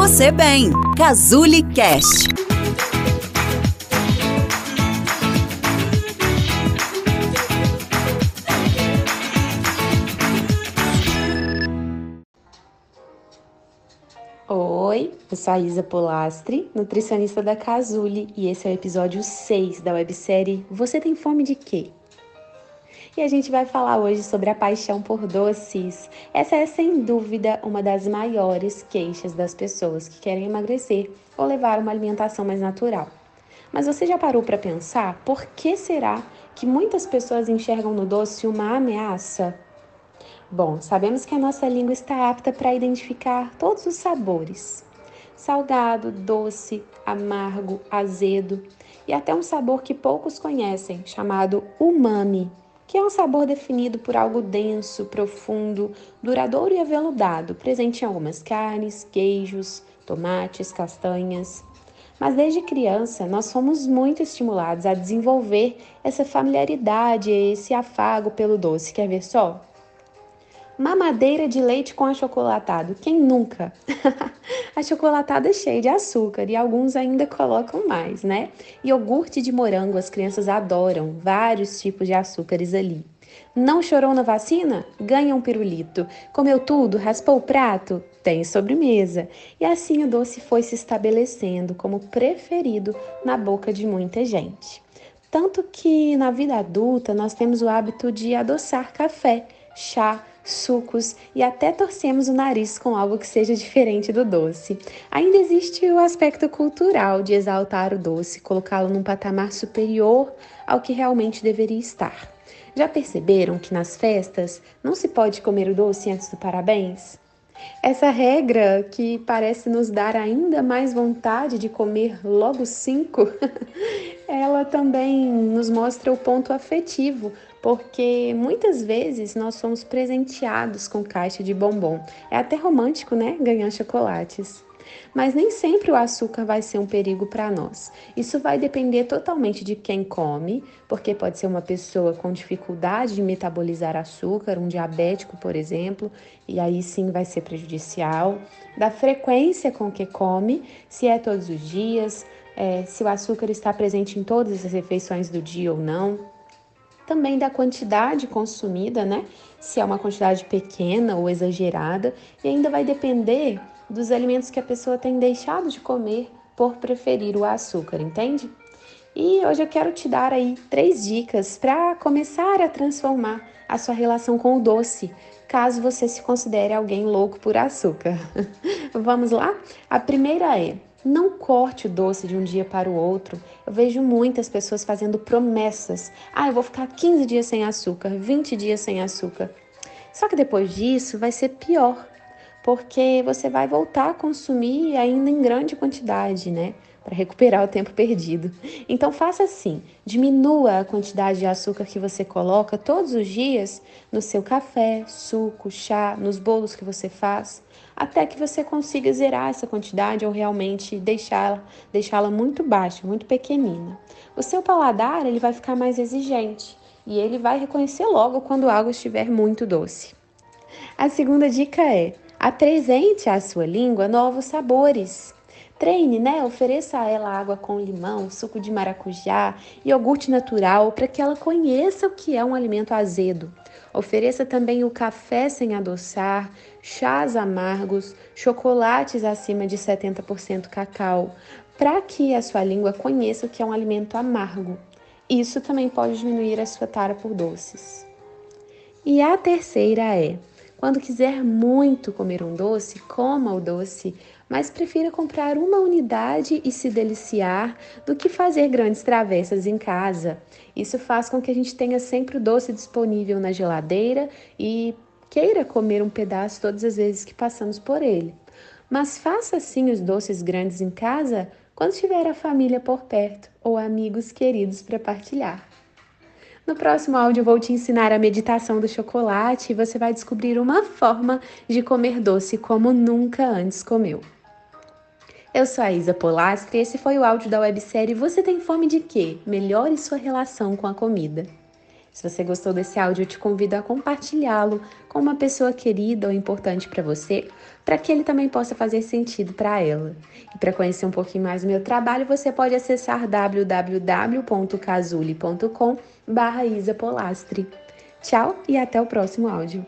você bem. Cazuli Cast. Oi, eu sou a Isa Polastri, nutricionista da Cazuli, e esse é o episódio 6 da websérie Você tem fome de quê? E a gente vai falar hoje sobre a paixão por doces. Essa é sem dúvida uma das maiores queixas das pessoas que querem emagrecer ou levar uma alimentação mais natural. Mas você já parou para pensar por que será que muitas pessoas enxergam no doce uma ameaça? Bom, sabemos que a nossa língua está apta para identificar todos os sabores: salgado, doce, amargo, azedo e até um sabor que poucos conhecem, chamado umami que é um sabor definido por algo denso, profundo, duradouro e aveludado, presente em algumas carnes, queijos, tomates, castanhas. Mas desde criança, nós fomos muito estimulados a desenvolver essa familiaridade, esse afago pelo doce. Quer ver só? Mamadeira de leite com achocolatado. Quem nunca? achocolatado é cheio de açúcar e alguns ainda colocam mais, né? Iogurte de morango, as crianças adoram, vários tipos de açúcares ali. Não chorou na vacina? Ganha um pirulito. Comeu tudo? Raspou o prato? Tem sobremesa. E assim o doce foi se estabelecendo como preferido na boca de muita gente. Tanto que na vida adulta nós temos o hábito de adoçar café, chá, sucos e até torcemos o nariz com algo que seja diferente do doce. Ainda existe o aspecto cultural de exaltar o doce, colocá-lo num patamar superior ao que realmente deveria estar. Já perceberam que nas festas não se pode comer o doce antes do parabéns? Essa regra que parece nos dar ainda mais vontade de comer logo cinco, ela também nos mostra o ponto afetivo, porque muitas vezes nós somos presenteados com caixa de bombom. É até romântico, né? Ganhar chocolates. Mas nem sempre o açúcar vai ser um perigo para nós. Isso vai depender totalmente de quem come, porque pode ser uma pessoa com dificuldade de metabolizar açúcar, um diabético, por exemplo, e aí sim vai ser prejudicial. Da frequência com que come, se é todos os dias, é, se o açúcar está presente em todas as refeições do dia ou não também da quantidade consumida, né? Se é uma quantidade pequena ou exagerada, e ainda vai depender dos alimentos que a pessoa tem deixado de comer por preferir o açúcar, entende? E hoje eu quero te dar aí três dicas para começar a transformar a sua relação com o doce, caso você se considere alguém louco por açúcar. Vamos lá? A primeira é não corte o doce de um dia para o outro. Eu vejo muitas pessoas fazendo promessas. Ah, eu vou ficar 15 dias sem açúcar, 20 dias sem açúcar. Só que depois disso vai ser pior, porque você vai voltar a consumir ainda em grande quantidade, né? Para recuperar o tempo perdido. Então faça assim: diminua a quantidade de açúcar que você coloca todos os dias no seu café, suco, chá, nos bolos que você faz até que você consiga zerar essa quantidade ou realmente deixá-la deixá-la muito baixa, muito pequenina. O seu paladar ele vai ficar mais exigente e ele vai reconhecer logo quando algo estiver muito doce. A segunda dica é: apresente à sua língua novos sabores. Treine, né? Ofereça a ela água com limão, suco de maracujá, iogurte natural, para que ela conheça o que é um alimento azedo. Ofereça também o café sem adoçar, chás amargos, chocolates acima de 70% cacau, para que a sua língua conheça o que é um alimento amargo. Isso também pode diminuir a sua tara por doces. E a terceira é: quando quiser muito comer um doce, coma o doce, mas prefira comprar uma unidade e se deliciar do que fazer grandes travessas em casa. Isso faz com que a gente tenha sempre o doce disponível na geladeira e queira comer um pedaço todas as vezes que passamos por ele. Mas faça assim os doces grandes em casa quando tiver a família por perto ou amigos queridos para partilhar. No próximo áudio, vou te ensinar a meditação do chocolate e você vai descobrir uma forma de comer doce como nunca antes comeu. Eu sou a Isa Polastri e esse foi o áudio da websérie Você tem fome de quê? Melhore sua relação com a comida. Se você gostou desse áudio, eu te convido a compartilhá-lo com uma pessoa querida ou importante para você, para que ele também possa fazer sentido para ela. E para conhecer um pouquinho mais do meu trabalho, você pode acessar www.casule.com/isa. Tchau e até o próximo áudio.